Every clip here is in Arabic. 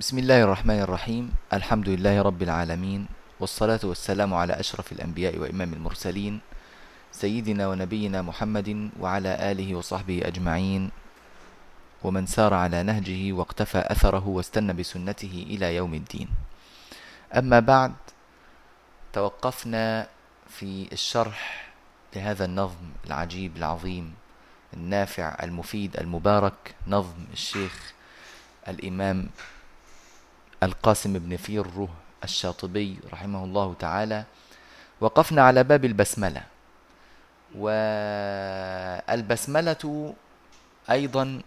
بسم الله الرحمن الرحيم. الحمد لله رب العالمين والصلاة والسلام على أشرف الأنبياء وإمام المرسلين سيدنا ونبينا محمد وعلى آله وصحبه أجمعين. ومن سار على نهجه واقتفى أثره واستنى بسنته إلى يوم الدين. أما بعد توقفنا في الشرح لهذا النظم العجيب العظيم النافع المفيد المبارك نظم الشيخ الإمام القاسم بن فيره الشاطبي رحمه الله تعالى وقفنا على باب البسملة. والبسملة أيضا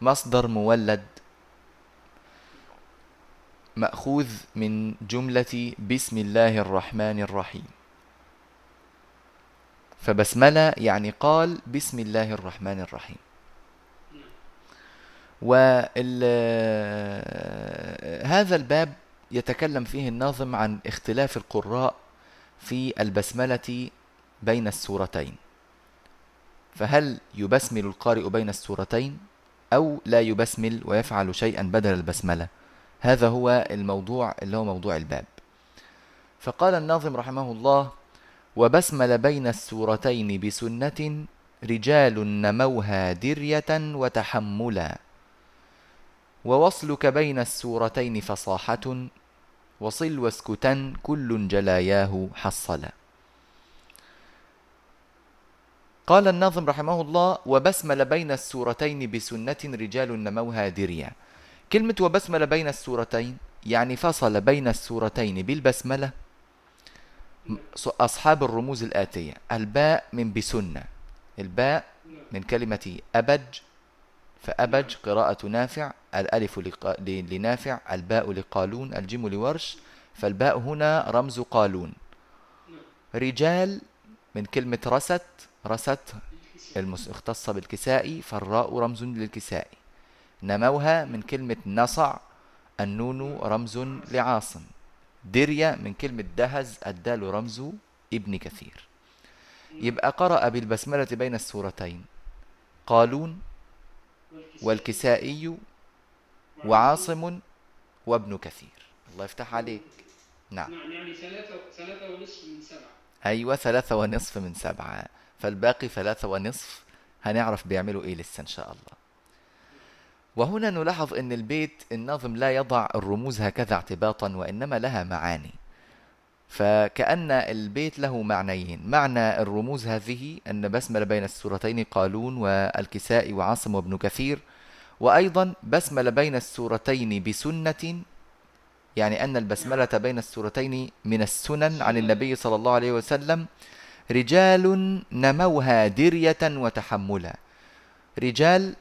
مصدر مولد مأخوذ من جملة بسم الله الرحمن الرحيم. فبسملة يعني قال بسم الله الرحمن الرحيم. وهذا الباب يتكلم فيه الناظم عن اختلاف القراء في البسملة بين السورتين. فهل يبسمل القارئ بين السورتين أو لا يبسمل ويفعل شيئا بدل البسملة؟ هذا هو الموضوع اللي هو موضوع الباب. فقال الناظم رحمه الله وبسمل بين السورتين بسنة رجال نموها درية وتحملا ووصلك بين السورتين فصاحة وصل واسكتا كل جلاياه حصلا. قال الناظم رحمه الله وبسمل بين السورتين بسنة رجال نموها دريا. كلمة وبسمل بين السورتين يعني فصل بين السورتين بالبسملة. أصحاب الرموز الآتية الباء من بسنة الباء من كلمة أبج فأبج قراءة نافع الألف لنافع الباء لقالون الجيم لورش فالباء هنا رمز قالون. رجال من كلمة رست رست المختصة بالكسائي فالراء رمز للكسائي نموها من كلمة نصع النون رمز لعاصم درية من كلمة دهز الدال رمز ابن كثير. يبقى قرأ بالبسملة بين السورتين. قالون والكسائي وعاصم وابن كثير. الله يفتح عليك. نعم. نعم يعني ثلاثة ثلاثة ونصف من سبعة. أيوة ثلاثة ونصف من سبعة. فالباقي ثلاثة ونصف هنعرف بيعملوا إيه لسه إن شاء الله. وهنا نلاحظ أن البيت الناظم لا يضع الرموز هكذا اعتباطا وإنما لها معاني. فكأن البيت له معنيين. معنى الرموز هذه أن بسمل بين السورتين قالون والكساء وعاصم وابن كثير وأيضا بسمل بين السورتين بسنة يعني أن البسملة بين السورتين من السنن عن النبي صلى الله عليه وسلم رجال نموها درية وتحملا. رجال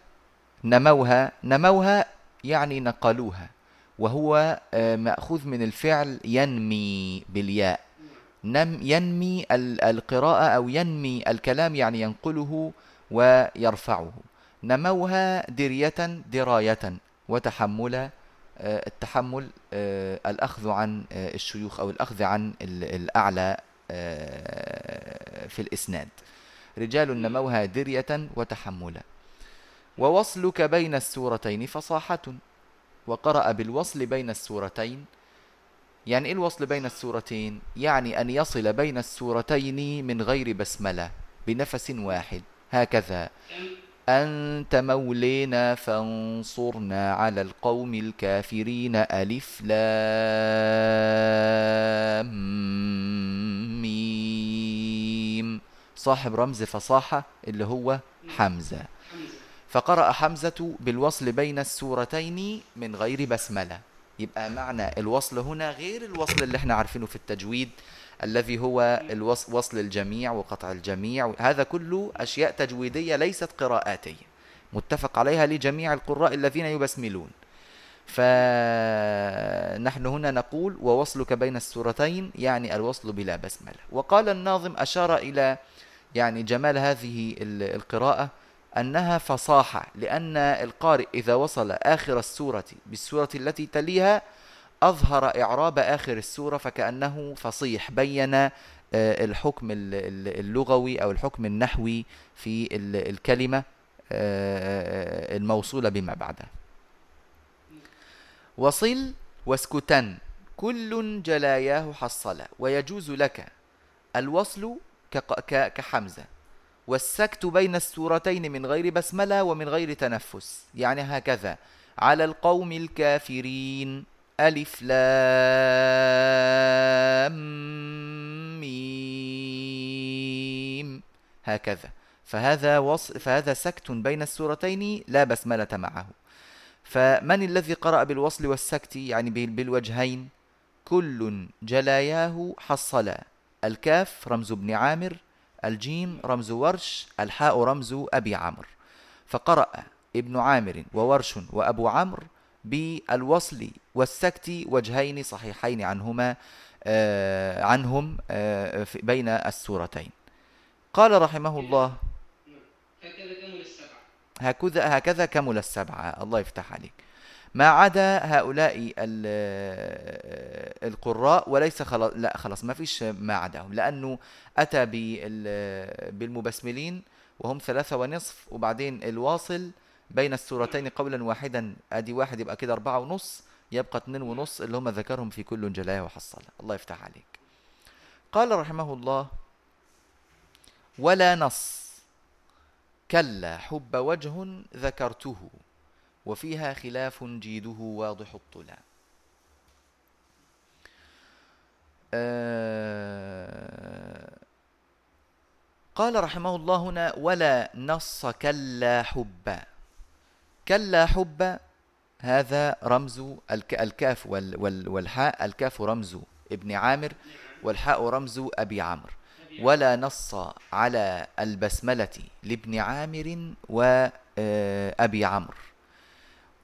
نموها نموها يعني نقلوها. وهو آه، مأخوذ من الفعل ينمي بالياء. نم ينمي القراءة أو ينمي الكلام يعني ينقله ويرفعه. نموها درية دراية وتحملا آه، التحمل آه، الأخذ عن الشيوخ أو الأخذ عن الأعلى في الإسناد. رجال نموها درية وتحملا ووصلك بين السورتين فصاحة. وقرأ بالوصل بين السورتين. يعني إيه الوصل بين السورتين؟ يعني أن يصل بين السورتين من غير بسملة بنفس واحد. هكذا. أنت مولينا فانصرنا على القوم الكافرين. ألف لام ميم. صاحب رمز فصاحة اللي هو حمزة. فقرأ حمزة بالوصل بين السورتين من غير بسملة. يبقى معنى الوصل هنا غير الوصل اللي إحنا عارفينه في التجويد الذي هو الوصل الجميع وقطع الجميع. هذا كله أشياء تجويدية ليست قراءاتية. متفق عليها لجميع القراء الذين يبسملون. فنحن هنا نقول ووصلك بين السورتين يعني الوصل بلا بسملة. وقال الناظم أشار إلى يعني جمال هذه القراءة. أنها فصاحة لأن القارئ إذا وصل آخر السورة بالسورة التي تليها أظهر إعراب آخر السورة فكأنه فصيح بين آه، الحكم اللغوي أو الحكم النحوي في الكلمة آه، الموصولة بما بعدها وصل واسكتن كل جلاياه حصل ويجوز لك الوصل كحمزة. والسكت بين السورتين من غير بسملة ومن غير تنفس. يعني هكذا. على القوم الكافرين. ألف لام ميم. هكذا. فهذا وص... فهذا سكت بين السورتين لا بسملة معه. فمن الذي قرأ بالوصل والسكت يعني بال- بالوجهين كل جلاياه حصل الكاف رمز ابن عامر الجيم رمز ورش الحاء رمز أبي عمرو. فقرأ ابن عامر وورش وأبو عمرو بالوصل والسكت وجهين صحيحين عنهما آه عنهم آه بين السورتين. قال رحمه الله هكذا كمل السبعة. هكذا كمل السبعة. الله يفتح عليك. ما عدا هؤلاء ال- القراء وليس خلاص لا خلاص ما فيش ما عداهم لأنه أتى بال- بالمبسملين وهم ثلاثة ونصف وبعدين الواصل بين السورتين قولا واحدا أدي واحد يبقى كده أربعة ونص يبقى اتنين ونص اللي هم ذكرهم في كل جلاية وحصلة. الله يفتح عليك. قال رحمه الله ولا نص كلا حب وجه ذكرته. وفيها خلاف جيده واضح الطلا آه، قال رحمه الله هنا ولا نص كلا حب كلا حب هذا رمز الك الكاف وال وال والحاء الكاف رمز ابن عامر والحاء رمز أبي عمرو ولا نص على البسملة لابن عامر وأبي عمرو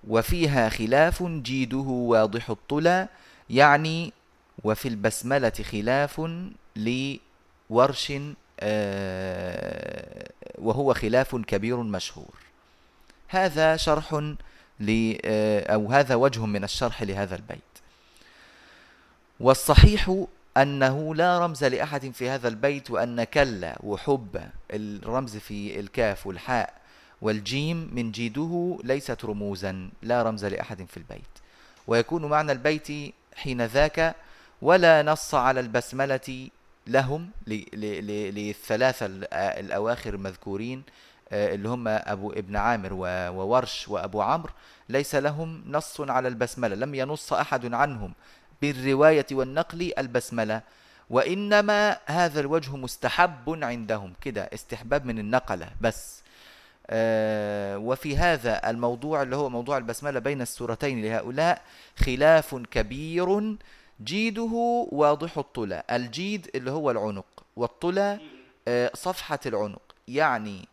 وفيها خلاف جيده واضح الطلا يعني وفي البسملة خلاف لورش آه، وهو خلاف كبير مشهور. هذا شرح آه، أو هذا وجه من الشرح لهذا البيت. والصحيح أنه لا رمز لأحد في هذا البيت وأن كلا وحب الرمز في الكاف والحاء والجيم من جيده ليست رموزا لا رمز لأحد في البيت. ويكون معنى البيت حين ذاك ولا نص على البسملة لهم للثلاثة ال- الأواخر المذكورين آه، اللي هم أبو ابن عامر وورش وأبو عمرو. ليس لهم نص على البسملة لم ينص أحد عنهم بالرواية والنقل البسملة. وإنما هذا الوجه مستحب عندهم. كده استحباب من النقلة بس. وفي هذا الموضوع اللي هو موضوع البسملة بين السورتين لهؤلاء خلاف كبير جيده واضح الطلا الجيد اللي هو العنق والطلا آه، صفحة العنق. يعني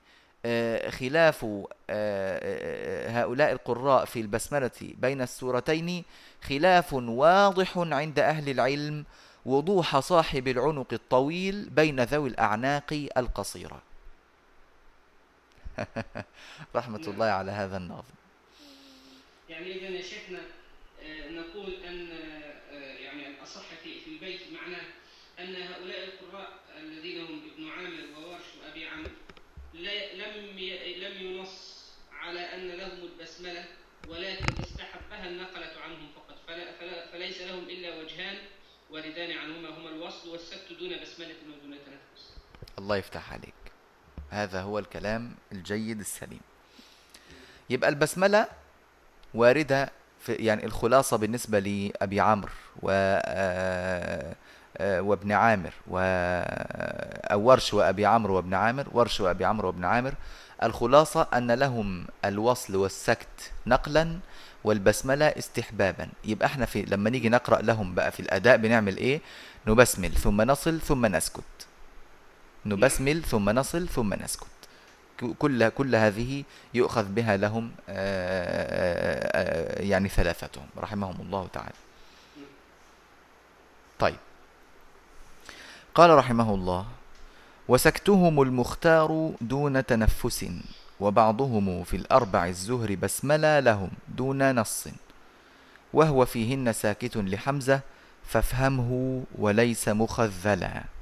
آه، خلاف آه، آه، هؤلاء القراء في البسملة بين السورتين خلاف واضح عند أهل العلم وضوح صاحب العنق الطويل بين ذوي الأعناق القصيرة. رحمة الله على هذا الناظم يعني إذا يا شيخنا آه، نقول أن آه، يعني الأصح في البيت معناه أن هؤلاء القراء الذين هم ابن عامر وورش وأبي عمرو لم لم ينص على أن لهم البسملة ولكن استحبها النقلة عنهم فقط. فلا فلا فليس لهم إلا وجهان واردان عنهما هما الوصل والسكت دون بسملة ودون تنفس. الله يفتح عليك. هذا هو الكلام الجيد السليم. يبقى البسملة واردة في يعني الخلاصة بالنسبة لأبي عمرو آه، آه، وابن عامر و أو ورش وأبي عمرو وابن عامر ورش وأبي عمرو وابن عامر. الخلاصة أن لهم الوصل والسكت نقلا والبسملة استحبابا. يبقى إحنا في لما نيجي نقرأ لهم بقى في الأداء بنعمل إيه؟ نبسمل ثم نصل ثم نسكت. نبسمل ثم نصل ثم نسكت. كل كل هذه يؤخذ بها لهم آه، آه، يعني ثلاثتهم. رحمهم الله تعالى. طيب. قال رحمه الله وسكتهم المختار دون تنفس وبعضهم في الأربع الزهر بسملا لهم دون نص وهو فيهن ساكت لحمزة فافهمه وليس مخذلا.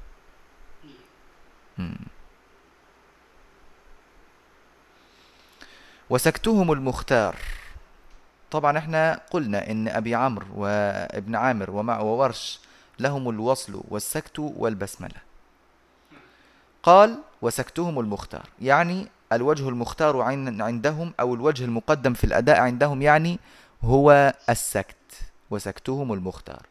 وسكتهم المختار. طبعا إحنا قلنا إن أبي عمرو وابن عامر ومع وورش لهم الوصل والسكت والبسملة. قال وسكتهم المختار. يعني الوجه المختار عن- عندهم أو الوجه المقدم في الأداء عندهم يعني هو السكت. وسكتهم المختار.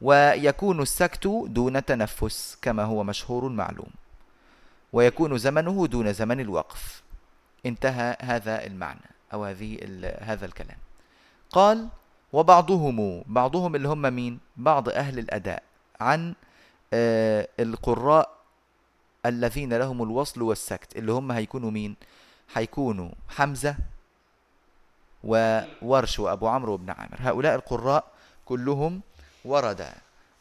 ويكون السكت دون تنفس كما هو مشهور معلوم. ويكون زمنه دون زمن الوقف. انتهى هذا المعنى أو هذه هذا الكلام. قال وبعضهم بعضهم اللي هم مين؟ بعض أهل الأداء عن آه، القراء الذين لهم الوصل والسكت اللي هم هيكونوا مين؟ هيكونوا حمزة وورش وأبو عمرو وابن عامر. هؤلاء القراء كلهم ورد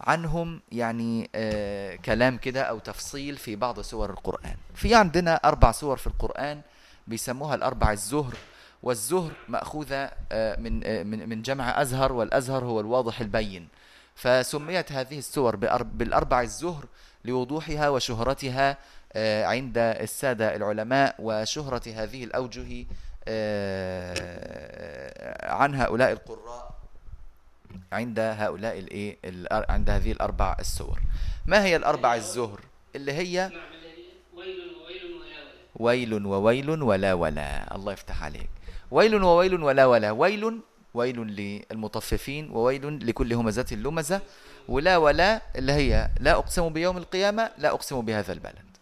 عنهم يعني آه كلام كده أو تفصيل في بعض سور القرآن. في عندنا أربع سور في القرآن بيسموها الأربع الزهر والزهر مأخوذة آه من آه من من جمع أزهر والأزهر هو الواضح البين. فسميت هذه السور بالأربع الزهر لوضوحها وشهرتها عند السادة العلماء وشهرة هذه الأوجه آه، عن هؤلاء القراء. عند هؤلاء الإيه؟ عند هذه الأربع السور. ما هي الأربع الزهر؟ اللي هي نعم ويل وويل ولا ولا. الله يفتح عليك. ويل وويل ولا ولا. ويل ويل للمطففين وويل لكل همزة لمزة. ولا ولا اللي هي لا أقسم بيوم القيامة لا أقسم بهذا البلد.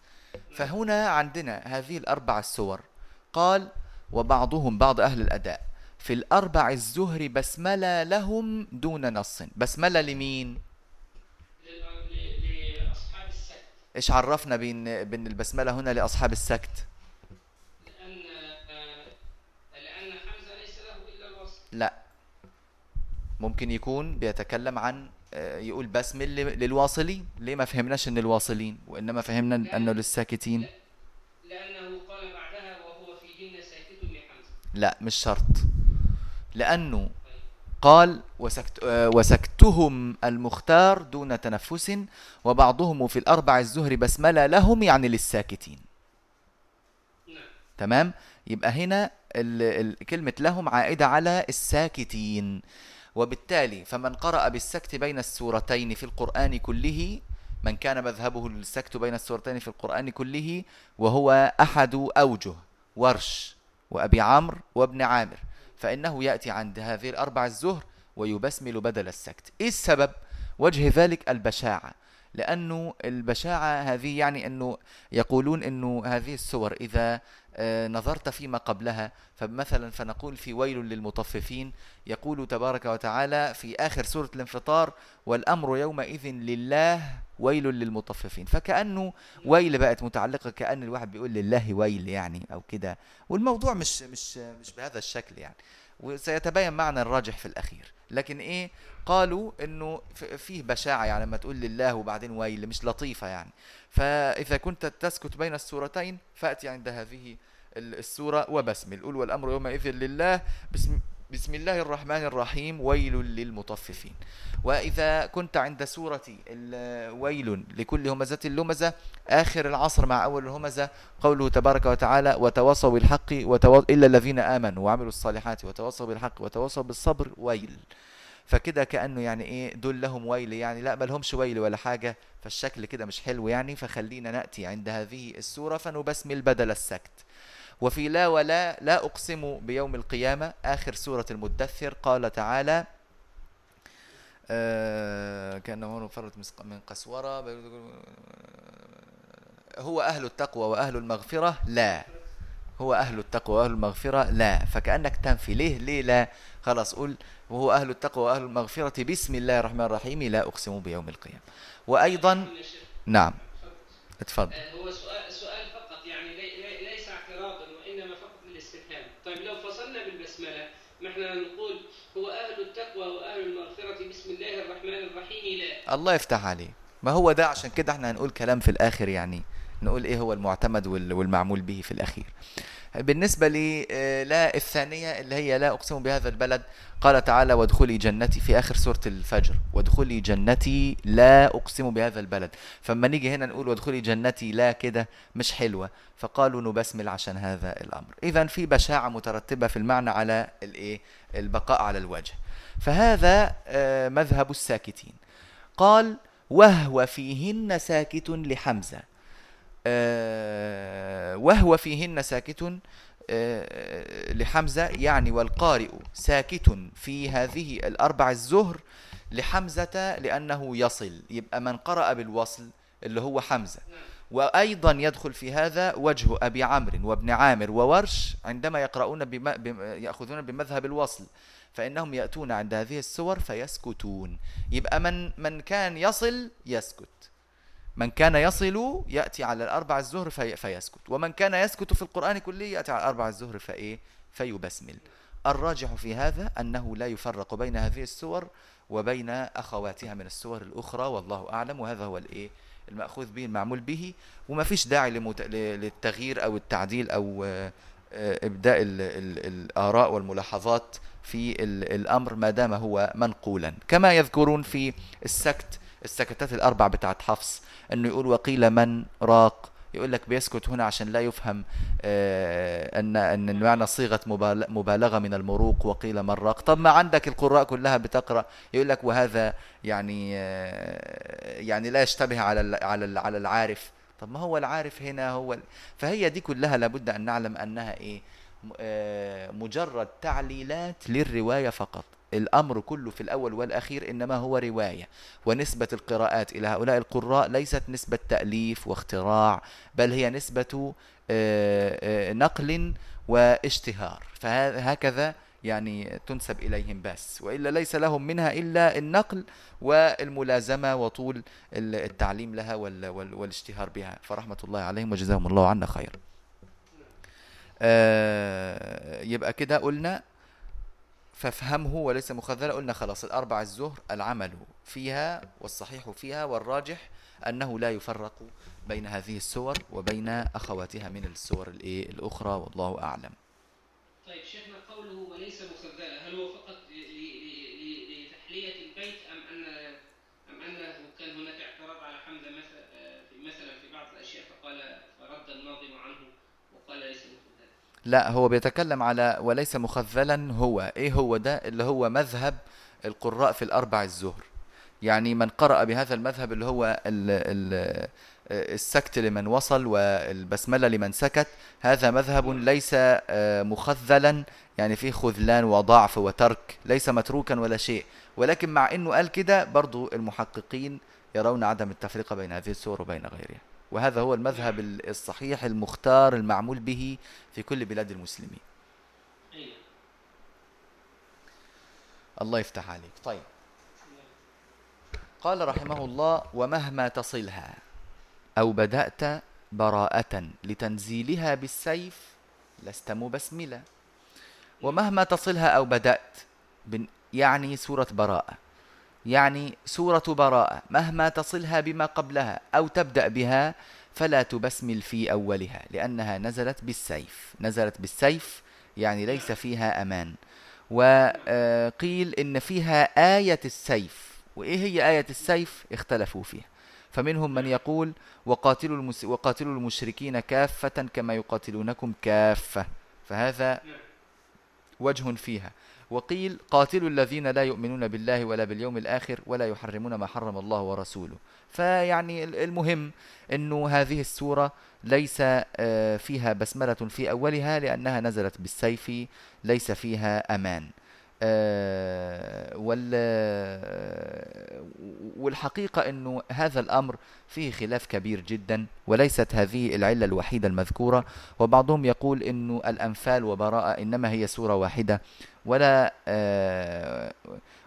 فهنا عندنا هذه الأربع السور. قال وبعضهم بعض أهل الأداء. في الأربع الزهر بسملة لهم دون نص. بسملة لمين؟ لأصحاب السكت إيش عرفنا بين بين البسملة هنا لأصحاب السكت؟ لأن لأن حمزة ليس له إلا الوصل لا. ممكن يكون بيتكلم عن آه، يقول بسم ل- للواصلين. ليه ما فهمناش إن الواصلين وإنما فهمنا إنه للساكتين؟ لأنه قال بعدها وهو فيهن ساكت لحمزة لا مش شرط. لأنه قال وسكت آه، وسكتهم المختار دون تنفس وبعضهم في الأربع الزهر بسملة لهم يعني للساكتين. تمام؟ يبقى هنا كلمة لهم عائدة على الساكتين. وبالتالي فمن قرأ بالسكت بين السورتين في القرآن كله من كان مذهبه السكت بين السورتين في القرآن كله وهو أحد أوجه ورش وأبي عمرو وابن عامر. فإنه يأتي عند هذه الأربع الزهر ويبسمل بدل السكت إيه السبب؟ وجه ذلك البشاعة لأنه البشاعة هذه يعني أنه يقولون أنه هذه السور إذا نظرت فيما قبلها. فمثلا فنقول في ويل للمطففين يقول تبارك وتعالى في آخر سورة الانفطار والأمر يومئذ لله ويل للمطففين. فكأنه ويل بقت متعلقة كأن الواحد بيقول لله ويل يعني أو كده. والموضوع مش مش مش بهذا الشكل يعني. وسيتبين معنى الراجح في الأخير. لكن إيه؟ قالوا إنه فيه بشاعة يعني لما تقول لله وبعدين ويل مش لطيفة يعني. فإذا كنت تسكت بين السورتين فأتي عند هذه السورة وبسمل قل والأمر يومئذ لله. بسم, بسم الله الرحمن الرحيم. ويل للمطففين. وإذا كنت عند سورة ويل لكل همزة لمزة. آخر العصر مع أول الهمزة. قوله تبارك وتعالى وتواصوا بالحق وتوا... إلا الذين آمنوا وعملوا الصالحات. وتواصوا بالحق وتواصوا بالصبر. ويل. فكده كأنه يعني إيه دول لهم ويل يعني. لا ما لهمش ويل ولا حاجة. فالشكل كده مش حلو يعني. فخلينا نأتي عند هذه السورة. فنبسمل بدل السكت. وفي لا ولا لا أقسم بيوم القيامة آخر سورة المدثر قال تعالى آه كأنه فرت من قسورة. هو أهل التقوى وأهل المغفرة؟ لا. هو أهل التقوى وأهل المغفرة؟ لا. فكأنك تنفي. ليه؟ ليه لا؟ خلاص قول وهو أهل التقوى وأهل المغفرة. بسم الله الرحمن الرحيم لا أقسم بيوم القيامة. وأيضا نعم. تفضل. اتفضل. هو سؤال سؤال فقط يعني لي- لي- ليس اعتراضا وانما فقط للاستفهام طيب لو فصلنا بالبسمله ما إحنا هو أهل التقوى وأهل المغفرة. بسم الله الرحمن الرحيم. لا. الله يفتح عليه. ما هو ده؟ عشان كده إحنا هنقول كلام في الآخر يعني. نقول إيه هو المعتمد وال- والمعمول به في الأخير. بالنسبة لي آه، لا الثانية اللي هي لا أقسم بهذا البلد قال تعالى وادخلي جنتي في آخر سورة الفجر. وادخلي جنتي لا أقسم بهذا البلد. فما نيجي هنا نقول وادخلي جنتي لا كده مش حلوة. فقالوا نبسمل عشان هذا الأمر. إذا في بشاعة مترتبة في المعنى على الإيه؟ البقاء على الوجه. فهذا آه، مذهب الساكتين. قال وهو فيهن ساكت لحمزة. آه، وهو فيهن ساكت آه، لحمزة يعني والقارئ ساكت في هذه الأربع الزهر لحمزة لأنه يصل يبقى من قرأ بالوصل اللي هو حمزة. وأيضا يدخل في هذا وجه أبي عمرو وابن عامر وورش عندما يقرؤون بم... بم... يأخذون بمذهب الوصل فإنهم يأتون عند هذه السور فيسكتون. يبقى من من كان يصل يسكت. من كان يصل يأتي على الأربع الزهر في فيسكت. ومن كان يسكت في القرآن كله يأتي على الأربع الزهر فإيه فيبسمل. الراجح في هذا أنه لا يفرق بين هذه السور وبين أخواتها من السور الأخرى والله أعلم. وهذا هو الإيه؟ المأخوذ به المعمول به. وما فيش داعي لمت... للتغيير أو التعديل أو آه، إبداء ال... ال... الآراء والملاحظات في ال... الأمر ما دام هو منقولا. كما يذكرون في السكت السكتات الأربع بتاعت حفص أنه يقول وقيل من راق. يقول لك بيسكت هنا عشان لا يفهم آه، ان أن المعنى صيغة مبالغة من المروق وقيل مراق طب ما عندك القراء كلها بتقرأ. يقول لك وهذا يعني آه، يعني لا يشتبه على على على العارف. طب ما هو العارف هنا؟ هو فهي دي كلها لابد أن نعلم أنها إيه؟ آه، مجرد تعليلات للرواية فقط. الأمر كله في الأول والأخير إنما هو رواية ونسبة القراءات إلى هؤلاء القراء ليست نسبة تأليف واختراع بل هي نسبة آه، آه، نقل واشتهار. فهكذا يعني تنسب إليهم بس وإلا ليس لهم منها إلا النقل والملازمة وطول التعليم لها والاشتهار بها. فرحمة الله عليهم وجزاهم الله عنا خير. آه، يبقى كده قلنا فافهمه وليس مخذلا قلنا خلاص الأربع الزهر العمل فيها والصحيح فيها والراجح أنه لا يفرق بين هذه السور وبين أخواتها من السور الأخرى والله أعلم. طيب قوله وليس مخذلا هل هو فقط لتحلية البيت أم أن أم أنه كان هناك اعتراض على حمزة مثلا مثلا في بعض الأشياء فقال فرد الناظم عنه وقال ليس مخذلا لا هو بيتكلم على وليس مخذلا هو. إيه هو ده؟ اللي هو مذهب القراء في الأربع الزهر. يعني من قرأ بهذا المذهب اللي هو ال ال السكت لمن وصل والبسملة لمن سكت هذا مذهب ليس آه، مخذلا. يعني فيه خذلان وضعف وترك ليس متروكا ولا شيء. ولكن مع إنه قال كده برضو المحققين يرون عدم التفرقة بين هذه السور وبين غيرها. وهذا هو المذهب الصحيح المختار المعمول به في كل بلاد المسلمين. الله يفتح عليك. طيب. قال رحمه الله ومهما تصلها أو بدأت براءة لتنزيلها بالسيف لست مبسملا. ومهما تصلها أو بدأت يعني سورة براءة. يعني سورة براءة مهما تصلها بما قبلها أو تبدأ بها فلا تبسمل في أولها لأنها نزلت بالسيف نزلت بالسيف يعني ليس فيها أمان. وقيل إن فيها آية السيف. وإيه هي آية السيف؟ اختلفوا فيها. فمنهم من يقول وقاتلوا, المس... وقاتلوا المشركين كافة كما يقاتلونكم كافة. فهذا وجه فيها. وقيل قاتلوا الذين لا يؤمنون بالله ولا باليوم الآخر ولا يحرمون ما حرم الله ورسوله. فيعني المهم أنه هذه السورة ليس آه، فيها بسملة في أولها لأنها نزلت بالسيف ليس فيها أمان. آه، والحقيقة أنه هذا الأمر فيه خلاف كبير جدا وليست هذه العلة الوحيدة المذكورة. وبعضهم يقول أنه الأنفال وبراءة إنما هي سورة واحدة ولا آه،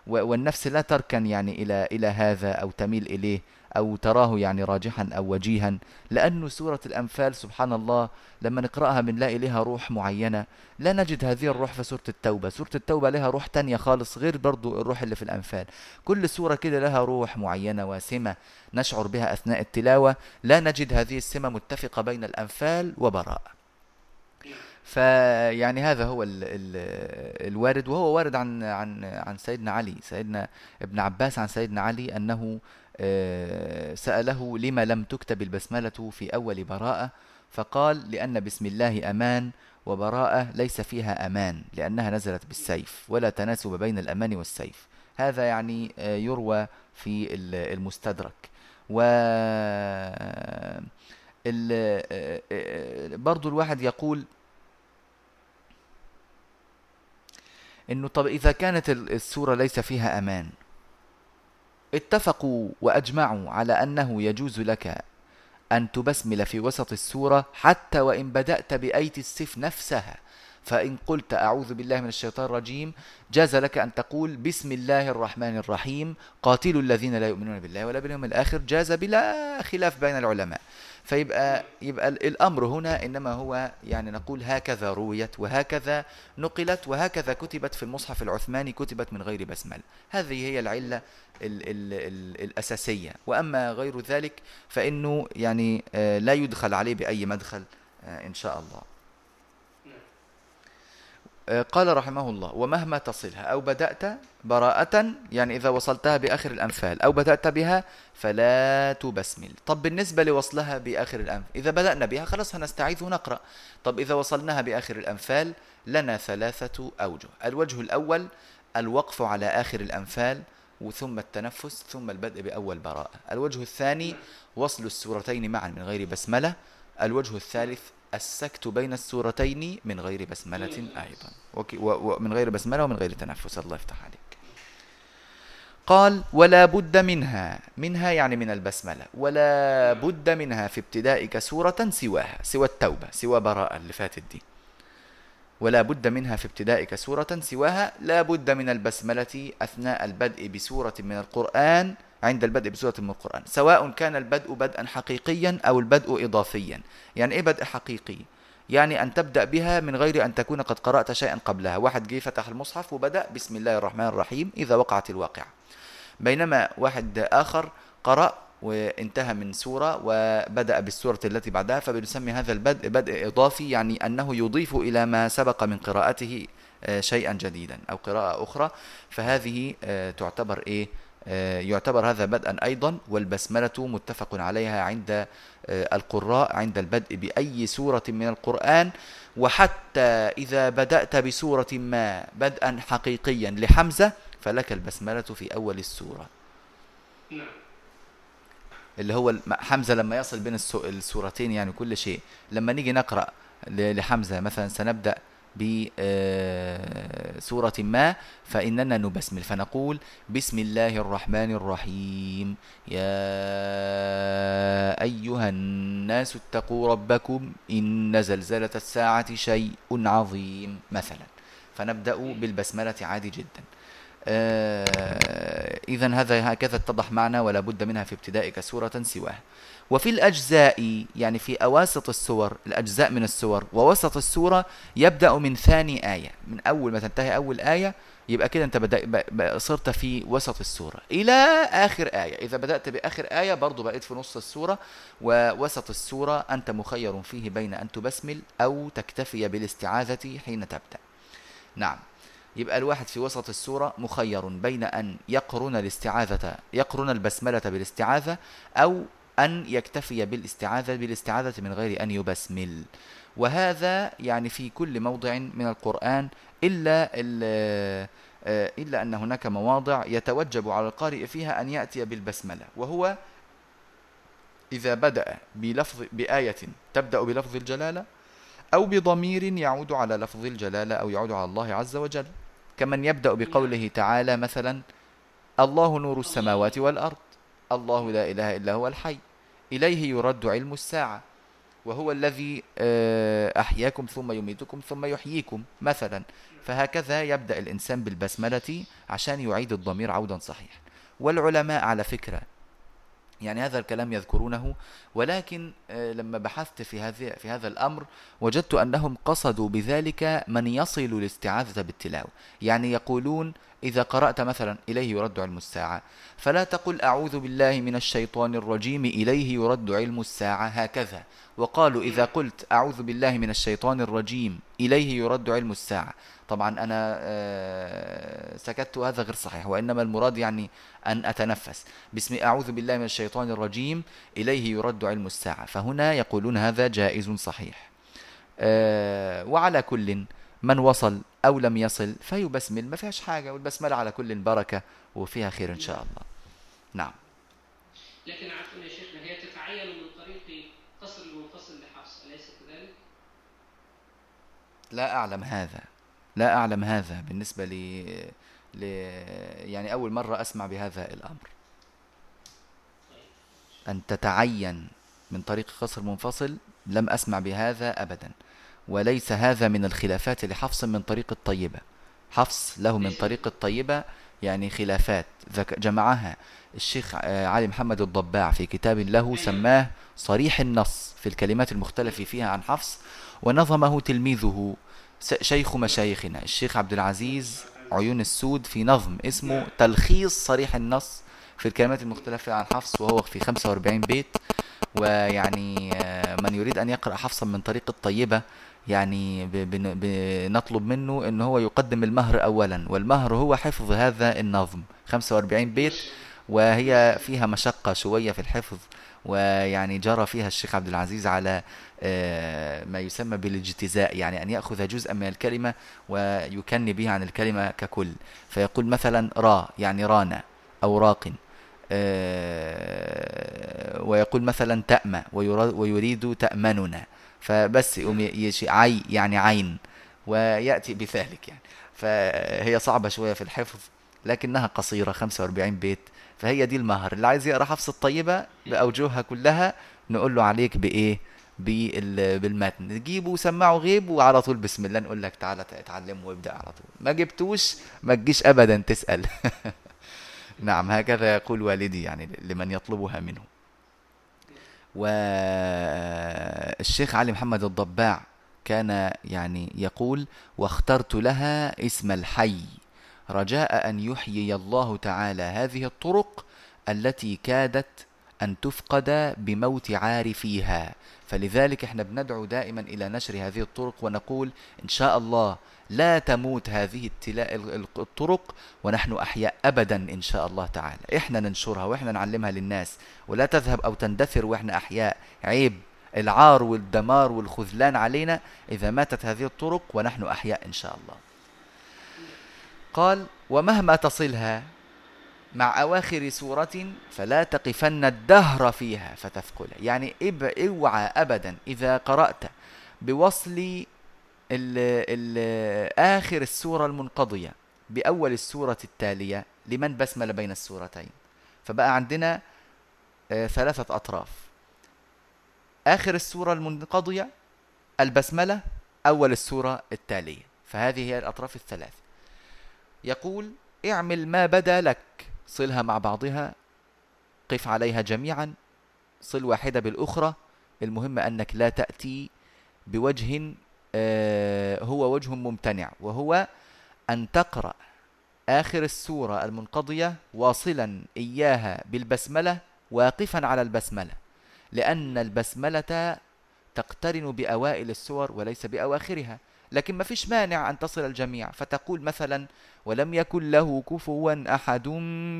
والنفس لا تركن يعني إلى إلى هذا أو تميل إليه. أو تراه يعني راجحا أو وجيها. لأن سورة الأنفال سبحان الله لما نقرأها بنلاقي لها روح معينة لا نجد هذه الروح في سورة التوبة. سورة التوبة لها روح تانية خالص غير برضو الروح اللي في الأنفال. كل سورة كده لها روح معينة وسمة نشعر بها أثناء التلاوة. لا نجد هذه السمة متفقة بين الأنفال وبراء. فيعني هذا هو ال ال الوارد وهو وارد عن عن عن سيدنا علي سيدنا ابن عباس عن سيدنا علي آه، سأله لما لم تكتب البسملة في أول براءة فقال لأن بسم الله أمان وبراءة ليس فيها أمان لأنها نزلت بالسيف ولا تناسب بين الأمان والسيف. هذا يعني آه، يروى في المستدرك. و برضو الواحد يقول إنه طب إذا كانت السورة ليس فيها أمان اتفقوا وأجمعوا على أنه يجوز لك أن تبسمل في وسط السورة حتى وإن بدأت بأيت السيف نفسها فإن قلت أعوذ بالله من الشيطان الرجيم جاز لك أن تقول بسم الله الرحمن الرحيم قاتلوا الذين لا يؤمنون بالله ولا باليوم الآخر جاز بلا خلاف بين العلماء. فيبقى يبقى الأمر هنا إنما هو يعني نقول هكذا رويت وهكذا نقلت وهكذا كتبت في المصحف العثماني كتبت من غير بسمله هذه هي العلة ال ال ال الأساسية. وأما غير ذلك فإنه يعني آه، لا يدخل عليه بأي مدخل آه، إن شاء الله. قال رحمه الله ومهما تصلها أو بدأت براءة يعني إذا وصلتها بآخر الأنفال أو بدأت بها فلا تبسمل. طب بالنسبة لوصلها بآخر الأنفال إذا بدأنا بها خلاص هنستعيذ ونقرأ. طب إذا وصلناها بآخر الأنفال لنا ثلاثة أوجه. الوجه الأول الوقف على آخر الأنفال ثم التنفس ثم البدء بأول براءة. الوجه الثاني وصل السورتين معا من غير بسملة. الوجه الثالث السكت بين السورتين من غير بسملة أيضا. ومن غير بسملة ومن غير تنفس. الله يفتح عليك. قال ولا بد منها. منها يعني من البسملة. ولا بد منها في ابتدائك سورة سواها. سوى التوبة. سوى براءة اللي فاتت دي. ولا بد منها في ابتدائك سورة سواها. لا بد من البسملة أثناء البدء بسورة من القرآن عند البدء بسورة من القرآن. سواء كان البدء بدءا حقيقيا أو البدء إضافيا. يعني إيه بدء حقيقي؟ يعني أن تبدأ بها من غير أن تكون قد قرأت شيئا قبلها. واحد جه فتح المصحف وبدأ بسم الله الرحمن الرحيم إذا وقعت الواقعة. بينما واحد آخر قرأ وانتهى من سورة وبدأ بالسورة التي بعدها فبنسمي هذا البدء بدء إضافي يعني أنه يضيف إلى ما سبق من قراءته آه، شيئا جديدا أو قراءة أخرى. فهذه آه، تعتبر إيه؟ يعتبر هذا بدءا أيضا والبسملة متفق عليها عند آه، القراء عند البدء بأي سورة من القرآن. وحتى إذا بدأت بسورة ما بدءا حقيقيا لحمزة فلك البسملة في أول السورة. نعم. اللي هو حمزة لما يصل بين السورتين يعني كل شيء. لما نيجي نقرأ لحمزة مثلا سنبدأ بسورة ما فإننا نبسمل. فنقول بسم الله الرحمن الرحيم. يا أيها الناس اتقوا ربكم إن زلزلة الساعة شيء عظيم مثلا. فنبدأ بالبسملة عادي جدا. آه إذا هذا هكذا اتضح معنا ولا بد منها في ابتدائك سورة سواه. وفي الأجزاء يعني في أواسط السور الأجزاء من السور ووسط السورة يبدأ من ثاني آية من أول ما تنتهي أول آية يبقى كده أنت بدأ صرت في وسط السورة إلى آخر آية. إذا بدأت بآخر آية برضو بقيت في نص السورة ووسط السورة أنت مخير فيه بين أن تبسمل أو تكتفي بالاستعاذة حين تبدأ. نعم. يبقى الواحد في وسط السورة مخير بين أن يقرن الاستعاذة يقرن البسملة بالاستعاذة أو أن يكتفي بالاستعاذة بالاستعاذة من غير أن يبسمل. وهذا يعني في كل موضع من القرآن إلا آه، إلا أن هناك مواضع يتوجب على القارئ فيها أن يأتي بالبسملة. وهو إذا بدأ بلفظ بآية تبدأ بلفظ الجلالة أو بضمير يعود على لفظ الجلالة أو يعود على الله عز وجل. كمن يبدأ بقوله تعالى مثلا الله نور السماوات والأرض. الله لا إله إلا هو الحي. إليه يرد علم الساعة. وهو الذي آه، أحياكم ثم يميتكم ثم يحييكم مثلا. فهكذا يبدأ الإنسان بالبسملة عشان يعيد الضمير عودا صحيحا. والعلماء على فكرة يعني هذا الكلام يذكرونه ولكن آه، لما بحثت في هذه في هذا الأمر وجدت أنهم قصدوا بذلك من يصل الاستعاذة بالتلاوة. يعني يقولون إذا قرأت مثلا إليه يرد علم الساعة. فلا تقل أعوذ بالله من الشيطان الرجيم إليه يرد علم الساعة هكذا. وقالوا إذا قلت أعوذ بالله من الشيطان الرجيم إليه يرد علم الساعة. طبعا أنا آه، سكت هذا غير صحيح وإنما المراد يعني أن أتنفس. باسم أعوذ بالله من الشيطان الرجيم إليه يرد علم الساعة. فهنا يقولون هذا جائز صحيح. آه، وعلى كل من وصل أو لم يصل فيبسمل. ما فيهاش حاجة والبسملة على كل بركة وفيها خير إن شاء الله. نعم. لكن عفوا يا شيخنا هي تتعين من طريق قصر المنفصل لحفص أليس كذلك؟ لا أعلم هذا. لا أعلم هذا بالنسبة لي ل... يعني أول مرة أسمع بهذا الأمر. أن تتعين من طريق قصر منفصل لم أسمع بهذا أبدا. وليس هذا من الخلافات لحفص من طريق الطيبة. حفص له من طريق الطيبة يعني خلافات. جمعها الشيخ آه، علي محمد الضباع في كتاب له سماه صريح النص في الكلمات المختلف فيها عن حفص ونظمه تلميذه شيخ مشايخنا الشيخ عبد العزيز عيون السود في نظم اسمه تلخيص صريح النص في الكلمات المختلفة عن حفص وهو في 45 بيت. ويعني آه، من يريد أن يقرأ حفصا من طريق الطيبة يعني بنطلب منه أن هو يقدم المهر أولا. والمهر هو حفظ هذا النظم 45 بيت. وهي فيها مشقة شوية في الحفظ. ويعني جرى فيها الشيخ عبد العزيز على آه، ما يسمى بالإجتزاء يعني أن يأخذ جزءا من الكلمة ويكني به عن الكلمة ككل. فيقول مثلا را يعني رانا أو راق آه، ويقول مثلا تأمى ويريد تأمننا. فبس عي يعني عين ويأتي بذلك يعني. فهي صعبة شوية في الحفظ لكنها قصيرة 45 بيت. فهي دي المهر. اللي عايز يقرأ حفص الطيبة بأوجهها كلها نقول له عليك بال- بالمتن. تجيبه وسمعه غيب وعلى طول بسم الله نقول لك تعالى اتعلمه وابدأ على طول. ما جبتوش ما تجيش أبدا تسأل. نعم هكذا يقول والدي يعني لمن يطلبها منه. والشيخ علي محمد الضباع كان يعني يقول واخترت لها اسم الحي. رجاء أن يحيي الله تعالى هذه الطرق التي كادت أن تفقد بموت عارفيها فلذلك إحنا بندعو دائما إلى نشر هذه الطرق ونقول إن شاء الله لا تموت هذه الطرق ونحن أحياء أبدا إن شاء الله تعالى. إحنا ننشرها وإحنا نعلمها للناس. ولا تذهب أو تندثر وإحنا أحياء. عيب. العار والدمار والخذلان علينا إذا ماتت هذه الطرق ونحن أحياء إن شاء الله. قال ومهما تصلها مع أواخر سورة فلا تقفن الدهر فيها فتثقل. يعني إوعى أبدا. إذا قرأت بوصل ال ال آخر السورة المنقضية بأول السورة التالية لمن بسمل بين السورتين. فبقى عندنا آه، ثلاثة أطراف. آخر السورة المنقضية البسملة أول السورة التالية. فهذه هي الأطراف الثلاث يقول اعمل ما بدا لك. صلها مع بعضها قف عليها جميعا. صل واحدة بالأخرى. المهم أنك لا تأتي بوجه آه، هو وجه ممتنع وهو أن تقرأ آخر السورة المنقضية واصلا إياها بالبسملة واقفا على البسملة لأن البسملة تقترن بأوائل السور وليس بأواخرها. لكن ما فيش مانع أن تصل الجميع. فتقول مثلا ولم يكن له كفوا أحد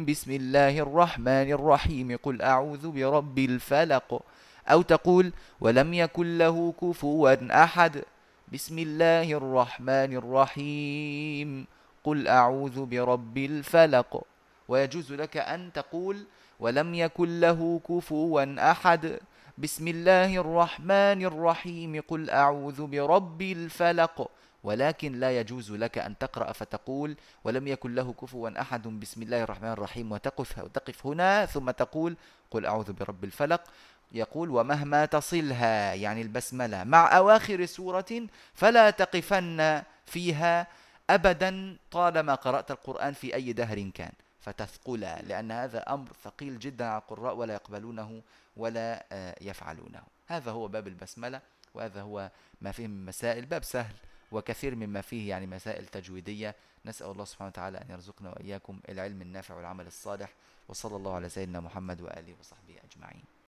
بسم الله الرحمن الرحيم قل أعوذ برب الفلق. أو تقول ولم يكن له كفوا أحد بسم الله الرحمن الرحيم قل أعوذ برب الفلق. ويجوز لك أن تقول ولم يكن له كفوا أحد بسم الله الرحمن الرحيم. قل أعوذ برب الفلق ولكن لا يجوز لك أن تقرأ فتقول ولم يكن له كفوا أحد. بسم الله الرحمن الرحيم. وتقف, وتقف هنا ثم تقول قل أعوذ برب الفلق. يقول ومهما تصلها يعني البسملة مع أواخر سورة فلا تقفن فيها أبدا طالما قرأت القرآن في أي دهر كان. فتثقلا لأن هذا أمر ثقيل جدا على القراء ولا يقبلونه ولا آه، يفعلونه. هذا هو باب البسملة وهذا هو ما فيه من مسائل. باب سهل وكثير مما فيه يعني مسائل تجويدية. نسأل الله سبحانه وتعالى أن يرزقنا وإياكم العلم النافع والعمل الصالح. وصلى الله على سيدنا محمد وآله وصحبه أجمعين.